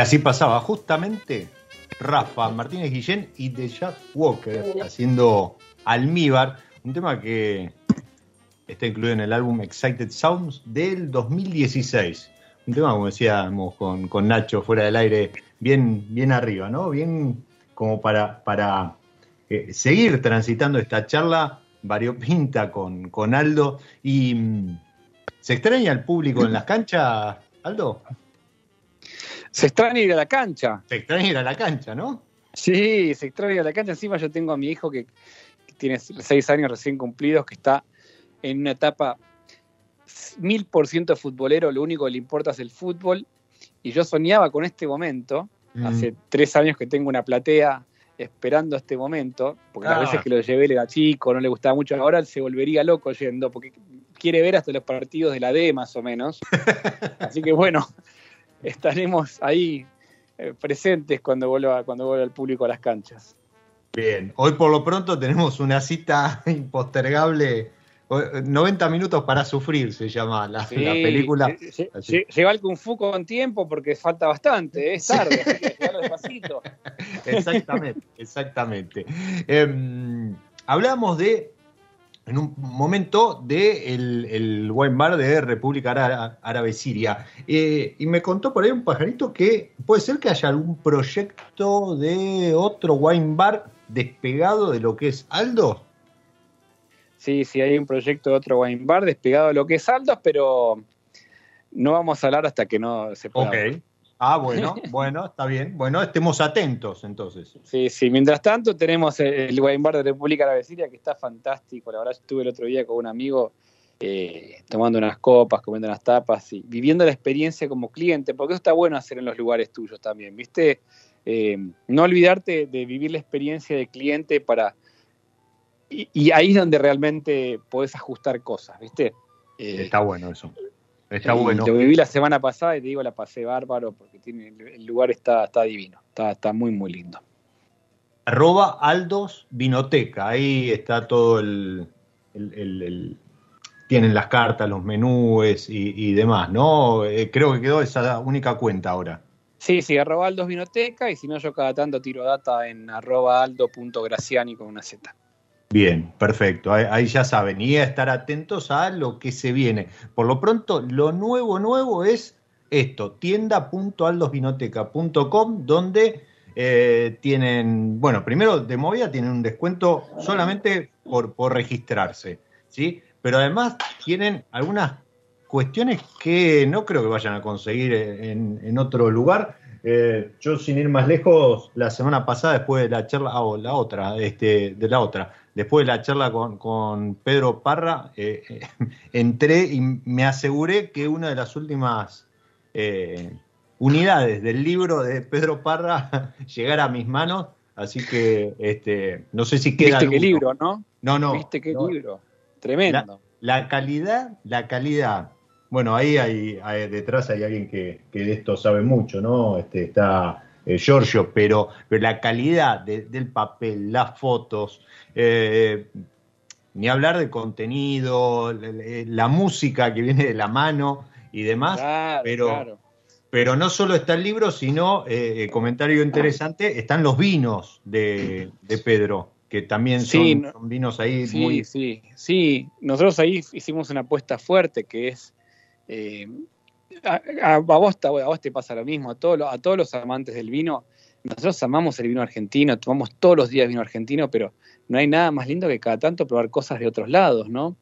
Así pasaba justamente Rafa Martínez Guillén y The Jack Walker haciendo Almíbar, un tema que está incluido en el álbum Excited Sounds del 2016. Un tema, como decíamos con, con Nacho fuera del aire, bien, bien arriba, ¿no? Bien como para, para eh, seguir transitando esta charla variopinta con, con Aldo. Y mm, ¿se extraña el público en las canchas, Aldo? Se extraña ir a la cancha. Se extraña ir a la cancha, ¿no? Sí, se extraña ir a la cancha. Encima yo tengo a mi hijo que, que tiene seis años recién cumplidos, que está en una etapa mil por ciento futbolero, lo único que le importa es el fútbol. Y yo soñaba con este momento, Mm. hace tres años que tengo una platea esperando este momento, porque Ah. las veces que lo llevé él era chico, no le gustaba mucho, ahora él se volvería loco yendo, porque quiere ver hasta los partidos de la D más o menos. [LAUGHS] Así que bueno, estaremos ahí eh, presentes cuando vuelva, cuando vuelva el público a las canchas. Bien, hoy por lo pronto tenemos una cita [LAUGHS] impostergable. O- 90 minutos para sufrir se llama la, Sí, la película. lle- lle- Así. lle- Lleva el Kung Fu con tiempo porque falta bastante, es tarde, así que llévalo despacito. [LAUGHS] Exactamente, exactamente. Eh, hablamos de, en un momento, de el, el wine bar de República Ara- Árabe Siria. Eh, y me contó por ahí un pajarito que puede ser que haya algún proyecto de otro wine bar despegado de lo que es Aldo. Sí, sí, hay un proyecto de otro wine bar despegado de lo que es Aldos, pero no vamos a hablar hasta que no se pueda. Ok. Ah, bueno, [LAUGHS] bueno, está bien. Bueno, estemos atentos entonces. Sí, sí. Mientras tanto, tenemos el, el wine bar de República Árabe Siria, que está fantástico. La verdad, estuve el otro día con un amigo eh, tomando unas copas, comiendo unas tapas y viviendo la experiencia como cliente, porque eso está bueno hacer en los lugares tuyos también, ¿viste? Eh, no olvidarte de vivir la experiencia de cliente para. Y, y ahí es donde realmente podés ajustar cosas, ¿viste? Eh, Está bueno eso. Está bueno. Lo viví la semana pasada y te digo, la pasé bárbaro porque tiene, el lugar está, está divino, está, está muy, muy lindo. Arroba Aldos Vinoteca. Ahí está todo el, el- el- el- tienen las cartas, los menúes y, y demás, ¿no? Eh, creo que quedó esa única cuenta ahora. Sí, sí, arroba Aldos Vinoteca y si no yo cada tanto tiro data en arroba aldo.graciani con una Z. Bien, perfecto. Ahí, ahí ya saben. Y estar atentos a lo que se viene. Por lo pronto, lo nuevo, nuevo es esto: tienda.aldosvinoteca.com, donde eh, tienen, bueno, primero de movida tienen un descuento solamente por, por registrarse, ¿sí? Pero además tienen algunas cuestiones que no creo que vayan a conseguir en, en otro lugar. Eh, yo sin ir más lejos, la semana pasada, después de la charla, o la otra, este, de la otra, después de la charla con, con Pedro Parra, eh, eh, [LAUGHS] entré y me aseguré que una de las últimas eh, unidades del libro de Pedro Parra [LAUGHS] llegara a mis manos, así que este, no sé si queda ¿Viste qué libro, no? No, no. ¿Viste qué no. libro? Tremendo. La calidad, la calidad. Bueno, ahí hay, hay- detrás hay alguien que, que de esto sabe mucho, ¿no? Este, está eh, Giorgio, pero, pero la calidad de- del papel, las fotos, eh, ni hablar de contenido, la, la música que viene de la mano y demás. Claro, pero- claro. Pero no solo está el libro, sino, eh, eh, comentario interesante, están los vinos de, de Pedro, que también son, Sí, no- son vinos ahí Sí, muy... sí, sí. Nosotros ahí hicimos una apuesta fuerte que es. eh, a, a- a vos, a vos te pasa lo mismo, a todos, los- a todos los amantes del vino. Nosotros amamos el vino argentino, tomamos todos los días vino argentino, pero no hay nada más lindo que cada tanto probar cosas de otros lados, ¿no?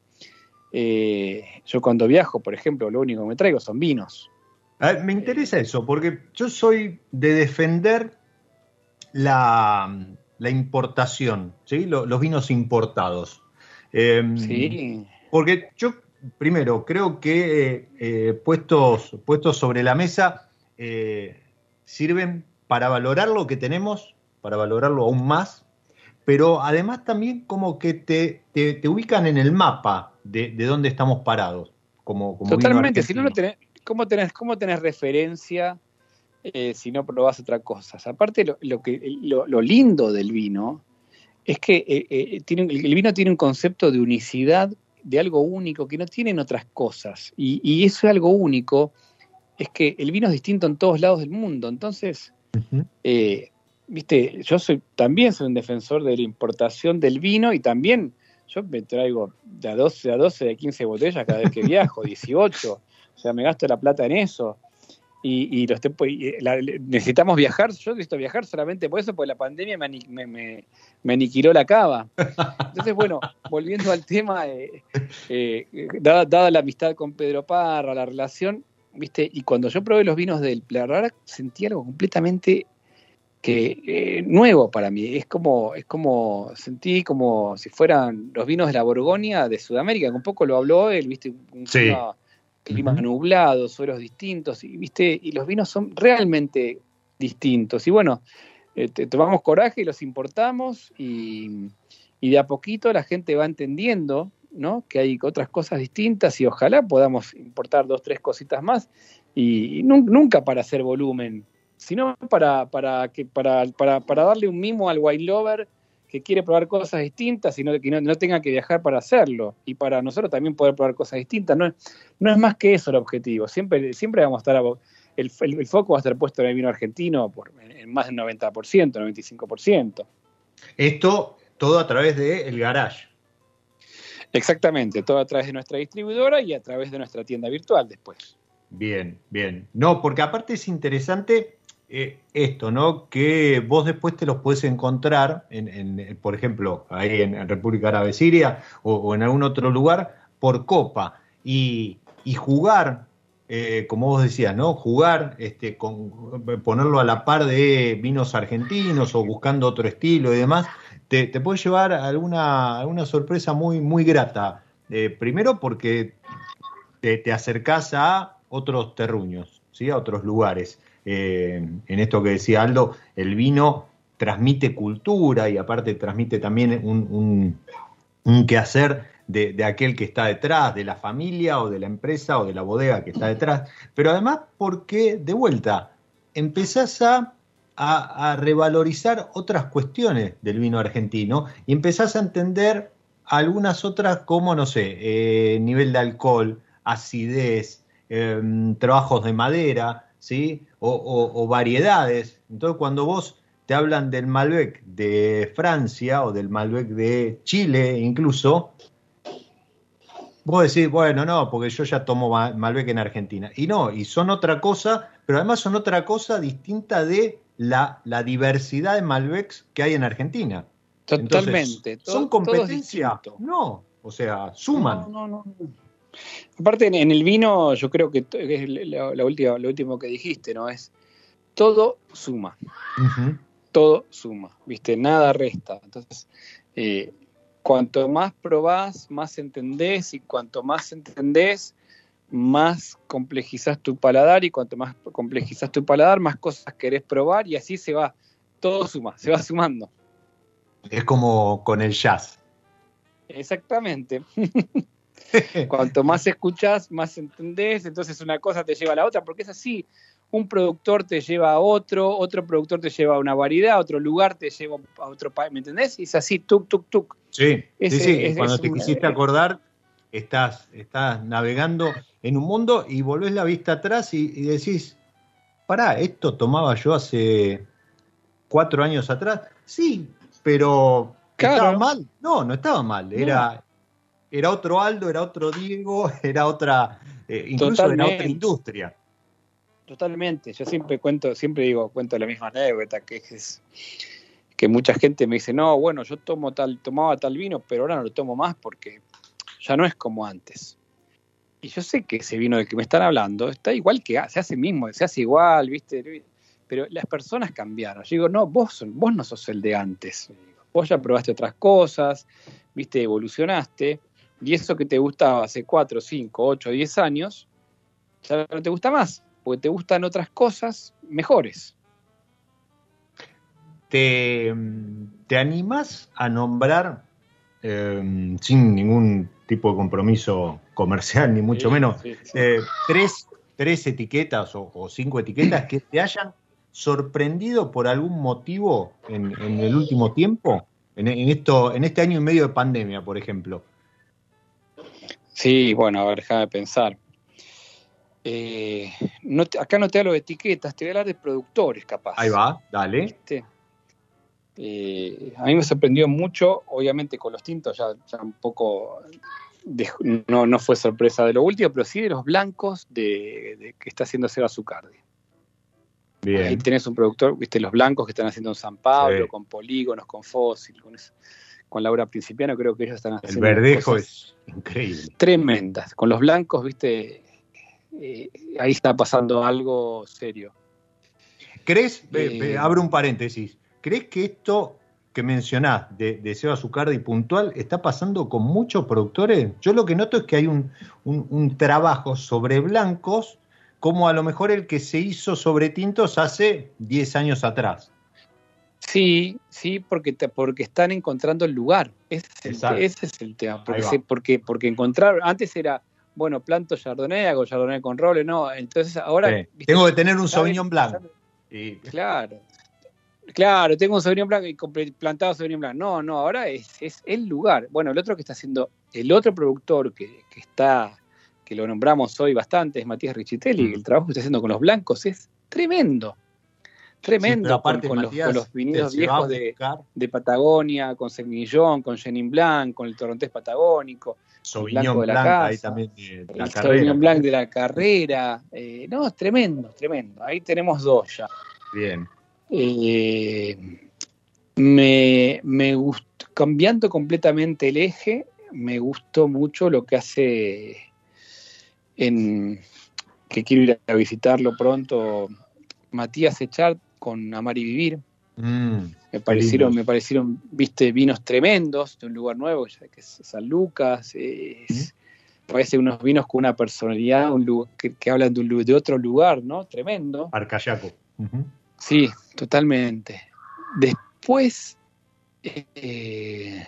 Eh, yo cuando viajo, por ejemplo, lo único que me traigo son vinos. Ver, me interesa eso, porque yo soy de defender la, la importación, ¿sí? Lo- los vinos importados. Eh, Sí, Porque yo, primero, creo que eh, puestos, puestos sobre la mesa eh, sirven para valorar lo que tenemos, para valorarlo aún más, pero además también como que te, te- te ubican en el mapa de, de dónde estamos parados. Como, totalmente. Si no, argentino. tenés, ¿cómo, tenés, ¿Cómo tenés referencia eh, si no probás otra cosa? Aparte, lo, lo que, lo, lo lindo del vino es que eh, eh, tiene, el vino tiene un concepto de unicidad, de algo único que no tienen otras cosas. Y, y eso algo único es que el vino es distinto en todos lados del mundo. Entonces, eh, viste, yo soy también soy un defensor de la importación del vino y también yo me traigo de a 12, a 12, de 15 botellas cada vez que viajo, [LAUGHS] 18. O sea, me gasto la plata en eso. Y, y los tiempos- y la- necesitamos viajar, yo necesito viajar solamente por eso, porque la pandemia me, me, me- me aniquiló la cava. Entonces, bueno, volviendo al tema, eh, eh, dada, dada la amistad con Pedro Parra, la relación, viste, y cuando yo probé los vinos del La verdad sentí algo completamente que eh, nuevo para mí. Es como, es como, sentí como si fueran los vinos de la Borgoña de Sudamérica, que un poco lo habló él, viste, un Sí. Clima, clima Ujú. nublado, suelos distintos, y viste, y los vinos son realmente distintos. Y bueno, eh, te- tomamos coraje y los importamos, y, y de a poquito la gente va entendiendo, ¿no? Que hay otras cosas distintas y ojalá podamos importar dos, tres cositas más y, y nun- nunca para hacer volumen, sino para, para, que, para, para, para darle un mimo al wine lover que quiere probar cosas distintas y no, que no, no tenga que viajar para hacerlo. Y para nosotros también poder probar cosas distintas. No, es- no es más que eso el objetivo. Siempre, siempre vamos a estar, a- el, el- el foco va a estar puesto en el vino argentino por, en, en más del 90%, 95%. Esto todo a través de El Garage. Exactamente, todo a través de nuestra distribuidora y a través de nuestra tienda virtual después. Bien, bien. No, porque aparte es interesante eh, esto, ¿no? Que vos después te los puedes encontrar, en, en, por ejemplo, ahí en, República Árabe Siria o, en algún otro lugar, por copa. Y, jugar, eh, como vos decías, ¿no? Jugar, este, con, ponerlo a la par de vinos argentinos o buscando otro estilo y demás, te, te puede llevar a alguna, sorpresa muy, muy grata. Eh, primero porque te, te acercás a otros terruños, ¿sí? a otros lugares. Eh, en esto que decía Aldo, el vino transmite cultura y aparte transmite también un, quehacer de, aquel que está detrás, de la familia o de la empresa o de la bodega que está detrás, pero además porque, de vuelta, empezás a, revalorizar otras cuestiones del vino argentino y empezás a entender algunas otras como, no sé, eh, nivel de alcohol, acidez, eh, trabajos de madera, ¿sí? O, o, o, variedades. Entonces, cuando vos te hablan del Malbec de Francia o del Malbec de Chile, incluso, vos decís, bueno, no, porque yo ya tomo Malbec en Argentina. Y no, y son otra cosa, pero además son otra cosa distinta de la, la diversidad de Malbecs que hay en Argentina. Totalmente. Entonces, ¿Son competencia? No, o sea, suman. No, no, no. Aparte, en, en, el vino, yo creo que es la, la, última, lo último que dijiste, ¿no? Es todo suma. Uh -huh. Todo suma, ¿viste? Nada resta. Entonces, eh, cuanto más probás, más entendés, y cuanto más entendés, más complejizás tu paladar, y cuanto más complejizás tu paladar, más cosas querés probar, y así se va. Todo suma, se va sumando. Es como con el jazz. Exactamente. [LAUGHS] [LAUGHS] Cuanto más escuchás, más entendés, entonces una cosa te lleva a la otra, porque es así. Un productor te lleva a otro, otro productor te lleva a una variedad, otro lugar te lleva a otro país, ¿me entendés? Y es así, tuk, tuk, tuk. Sí, es, sí, sí. Es, cuando es te un... quisiste acordar, estás, estás navegando en un mundo y volvés la vista atrás y, y decís, pará, esto tomaba yo hace cuatro años atrás. Sí, pero claro. ¿estaba mal? No, no estaba mal. Era. Era otro Aldo, era otro Diego, [LAUGHS] era otra, eh, incluso Totalmente. era otra industria. Totalmente. Yo siempre cuento, siempre digo, cuento la misma anécdota, que es que mucha gente me dice, no, bueno, yo tomo tal, tomaba tal vino, pero ahora no lo tomo más porque ya no es como antes. Y yo sé que ese vino del que me están hablando está igual que se hace mismo, se hace igual, ¿viste? Pero las personas cambiaron. Yo digo, no, vos, vos no sos el de antes. Vos ya probaste otras cosas, ¿viste? Evolucionaste. Y eso que te gustaba hace 4, 5, 8, 10 años, ya no te gusta más, porque te gustan otras cosas mejores. ¿Te, te animás a nombrar, eh, sin ningún tipo de compromiso comercial, ni mucho Sí, menos, sí, sí. eh, tres, tres etiquetas o, o cinco etiquetas que te hayan sorprendido por algún motivo en, en el último tiempo? En, en esto, en este año y medio de pandemia, por ejemplo. Sí, bueno, a ver, déjame pensar. eh, no te- acá no te hablo de etiquetas, te voy a hablar de productores, capaz. Ahí va, dale. ¿viste? Eh, a mí me sorprendió mucho, obviamente con los tintos ya, ya un poco de- no, no fue sorpresa de lo último, pero sí de los blancos de, de que está haciendo Seba Zucardi. Ahí Bien. tenés un productor, viste, los blancos que están haciendo en San Pablo, Sí. con polígonos, con fósil, con, eso- con Laura Principiano, creo que ellos están El haciendo verdejo cosas es increíble. tremendas. Con los blancos, viste, eh, ahí está pasando algo serio. ¿Crees, Eh, abro un paréntesis, ¿crees que esto que mencionás de, de Seba Zucardi puntual está pasando con muchos productores? Yo lo que noto es que hay un, un- un trabajo sobre blancos como a lo mejor el que se hizo sobre tintos hace 10 años atrás. Sí, sí, porque, te- porque están encontrando el lugar. Ese es el, ese es el tema. Porque, se- porque, porque encontrar, antes era, bueno, planto Chardonnay, hago Chardonnay con roble, no. Entonces ahora. Sí. ¿viste? Tengo que tener un Sauvignon Blanc. saben- Y- Claro. Claro, tengo un Sauvignon Blanc y plantado Sauvignon Blanc. No, no, ahora es, es el lugar. Bueno, el otro que está haciendo, el otro productor que, que está, que lo nombramos hoy bastante, es Matías Richitelli. Mm. El trabajo que está haciendo con los blancos es tremendo. Tremendo. Sí, con- los, con los vinilos viejos de, Patagonia, con Semillón, con Chenin Blanc, con el Torrontés Patagónico, Sauvignon blanco de la Blanc, casa, ahí también de la el carrera. Sauvignon Blanc de la carrera. Eh, no, es tremendo, tremendo. Ahí tenemos dos ya. Bien. Eh, me, me gustó, cambiando completamente el eje, me gustó mucho lo que hace en que quiero ir a visitarlo pronto, Matías Echart con Amar y Vivir. Mm, Me parecieron, me parecieron, viste, vinos tremendos de un lugar nuevo, ya que es San Lucas. es- Parece unos vinos con una personalidad, un lugar, que, que hablan de, un, lu- de otro lugar, ¿no? Tremendo. Arcayaco. Sí, totalmente. Después, eh,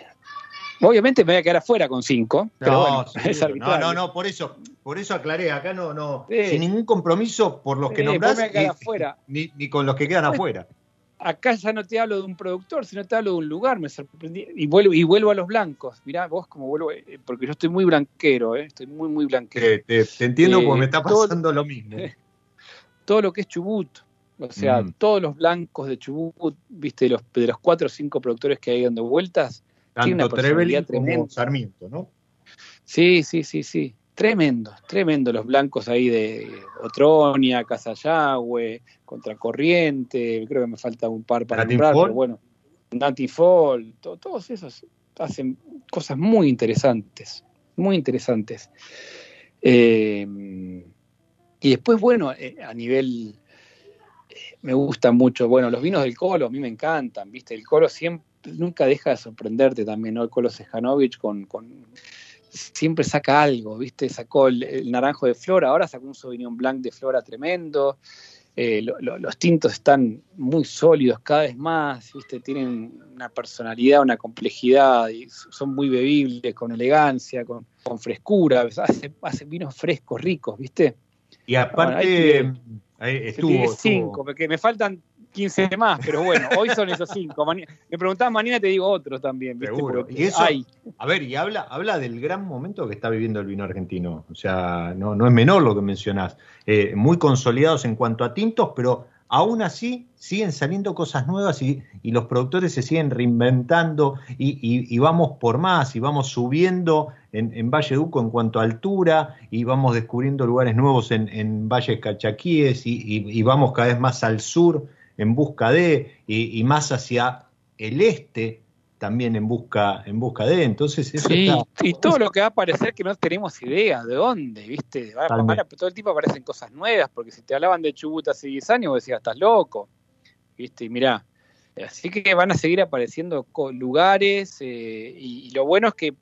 obviamente me voy a quedar afuera con cinco, pero bueno, [LAUGHS] es no, no, no, por eso, por eso aclaré, acá no, no, Sí. sin ningún compromiso por los que Sí, nombrás, ni- afuera. Ni, ni con los que quedan afuera. Acá ya no te hablo de un productor, sino te hablo de un lugar, me sorprendí. Y vuelvo, y vuelvo a los blancos. Mirá, vos como vuelvo, eh, porque yo estoy muy blanquero, eh, estoy muy, muy blanquero. Te, te- te entiendo Eh, porque me está todo- pasando lo mismo. [LAUGHS] todo lo que es Chubut. O sea, Mm. todos los blancos de Chubut, viste, de los, de los cuatro o cinco productores que hay dando vueltas, tiene una Tanto Trevelin personalidad como. Sarmiento, ¿no? Sí, sí, sí, sí. Tremendo, tremendo los blancos ahí de Otronia, Casayagüe, Contracorriente, creo que me falta un par para nombrar, pero bueno, Natifol, to- todos esos hacen cosas muy interesantes, muy interesantes. Eh, y después, bueno, eh, a nivel, eh, me gusta mucho, bueno, los vinos del Colo, a mí me encantan, ¿viste? El Colo siempre, nunca deja de sorprenderte también, ¿no? El Colo Sejanovic con, con siempre saca algo, ¿viste? Sacó el, el naranjo de flora, ahora sacó un Sauvignon Blanc de flora tremendo. Eh, lo- lo- los tintos están muy sólidos cada vez más, ¿viste? Tienen una personalidad, una complejidad, y son muy bebibles, con elegancia, con, con frescura. Hace, hace vinos frescos, ricos, ¿viste? Y aparte, Bueno, ahí tiré- ahí Te estuvo, estuvo- cinco, porque me faltan 15 más, pero bueno, hoy son esos cinco. Maña- me preguntás mañana te digo otros también, ¿viste? Seguro. Y eso- hay. A ver, y habla, habla del gran momento que está viviendo el vino argentino. O sea, no, no es menor lo que mencionás. Eh, muy consolidados en cuanto a tintos, pero aún así siguen saliendo cosas nuevas y, y los productores se siguen reinventando y, y- y vamos por más y vamos subiendo en, en Valle Duco en cuanto a altura y vamos descubriendo lugares nuevos en, en Valle Cachaquíes y vamos cada vez más al sur en busca de y, y más hacia el este también en busca en busca de entonces eso Sí, está y todo lo que va a aparecer que no tenemos idea de dónde, ¿viste? Va- todo el tiempo aparecen cosas nuevas, porque si te hablaban de Chubut hace 10 años, vos decías, estás loco, ¿viste? Y mirá, así que van a seguir apareciendo lugares, eh, y, y lo bueno es que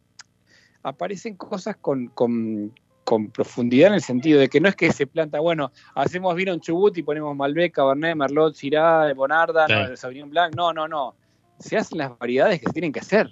aparecen cosas con, con, con profundidad en el sentido de que no es que se planta, bueno, hacemos vino en Chubut y ponemos Malbec, Cabernet, Merlot, Syrah, Bonarda, Sí. Sauvignon Blanc, no, no, no. Se hacen las variedades que se tienen que hacer.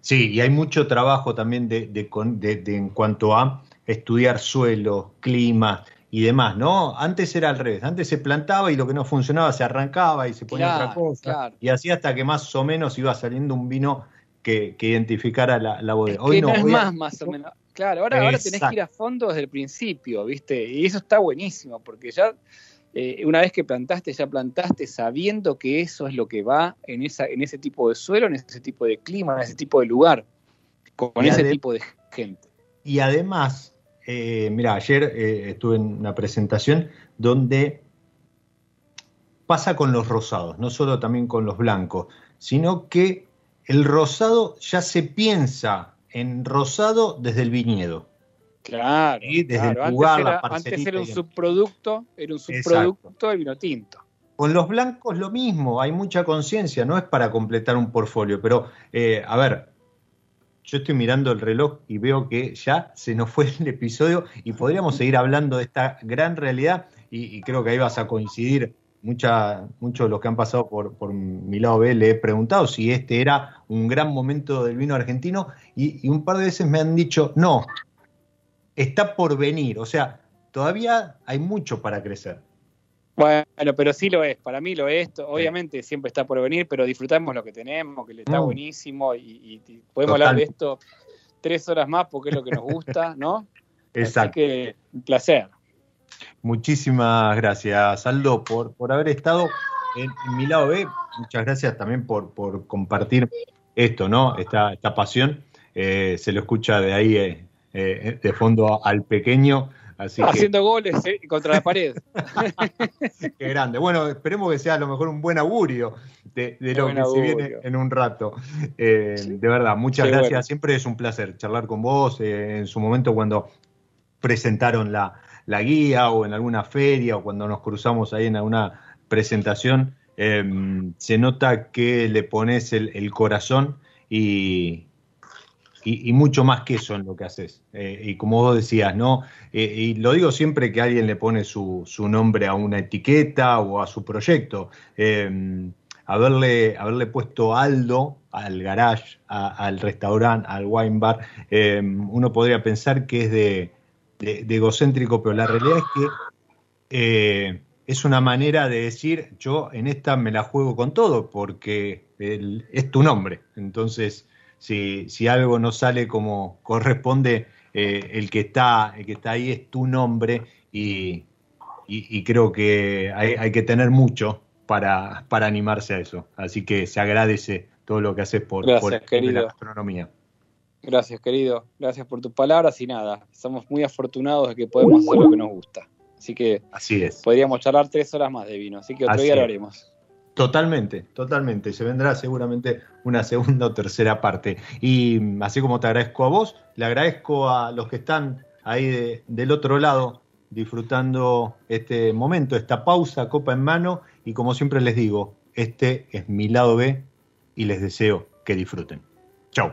Sí, y hay mucho trabajo también de, de de- de- en cuanto a estudiar suelo, clima y demás, ¿no? Antes era al revés, antes se plantaba y lo que no funcionaba se arrancaba y se ponía Claro, otra cosa. claro. Y así hasta que más o menos iba saliendo un vino que, que identificara la, la Es bodega. que Hoy no, no, es hoy más, más o menos. Claro, ahora, ahora tenés que ir a fondo desde el principio, ¿viste? Y eso está buenísimo, porque ya eh, una vez que plantaste, ya plantaste sabiendo que eso es lo que va en, esa, en ese tipo de suelo, en ese tipo de clima, en ese tipo de lugar, con Y ese tipo de gente. Y además, eh, mira, ayer eh, estuve en una presentación donde pasa con los rosados, no solo también con los blancos, sino que el rosado ya se piensa en rosado desde el viñedo. Claro, Sí, desde claro. el lugar, antes, era, antes era un subproducto, era un Exacto. subproducto del vino tinto. Con los blancos lo mismo, hay mucha conciencia, no es para completar un portfolio, pero eh, a ver, yo estoy mirando el reloj y veo que ya se nos fue [LAUGHS] el episodio y podríamos seguir hablando de esta gran realidad y, y creo que ahí vas a coincidir. Mucha, muchos de los que han pasado por, por mi lado B le he preguntado si este era un gran momento del vino argentino y, y un par de veces me han dicho, no, está por venir, o sea, todavía hay mucho para crecer. Bueno, pero sí lo es, para mí lo es, obviamente siempre está por venir, pero disfrutamos lo que tenemos, que le está Mm. buenísimo y, podemos Total. hablar de esto tres horas más porque es lo que nos gusta, ¿no? [LAUGHS] Así Exacto. que un placer. Muchísimas gracias, Aldo, por, por haber estado en, en mi lado B. Muchas gracias también por, por compartir esto, ¿no? Esta, esta pasión. Eh, se lo escucha de ahí eh, eh, de fondo al pequeño. Así que Haciendo goles contra la pared. qué grande. Bueno, esperemos que sea a lo mejor un buen augurio de, de lo que se augurio. viene en un rato. De verdad, muchas gracias. bueno. Siempre es un placer charlar con vos. en su momento cuando presentaron la, la guía o en alguna feria o cuando nos cruzamos ahí en alguna presentación, eh, se nota que le pones el, corazón y, y, mucho más que eso en lo que haces. Eh, y como vos decías, ¿no? Eh, y lo digo siempre que alguien le pone su, su nombre a una etiqueta o a su proyecto. Eh, haberle, haberle puesto Aldo al garage, al restaurante, al wine bar, eh, uno podría pensar que es de, de- de egocéntrico, pero la realidad es que eh, es una manera de decir, yo en esta me la juego con todo, porque el- es tu nombre. Entonces, si, si algo no sale como corresponde, eh, el, que está, el que está ahí es tu nombre y, y- y creo que hay, hay que tener mucho para, para animarse a eso. Así que se agradece todo lo que haces por, Gracias, por la gastronomía. Gracias, querido. Gracias por tus palabras y nada. Somos muy afortunados de que podemos hacer lo que nos gusta. Así que Así es. podríamos charlar tres horas más de vino. Así que otro Así día lo haremos. Totalmente, totalmente. Se vendrá seguramente una segunda o tercera parte. Y así como te agradezco a vos, le agradezco a los que están ahí de- del otro lado disfrutando este momento, esta pausa, copa en mano. Y como siempre les digo, este es mi lado B y les deseo que disfruten. Chau.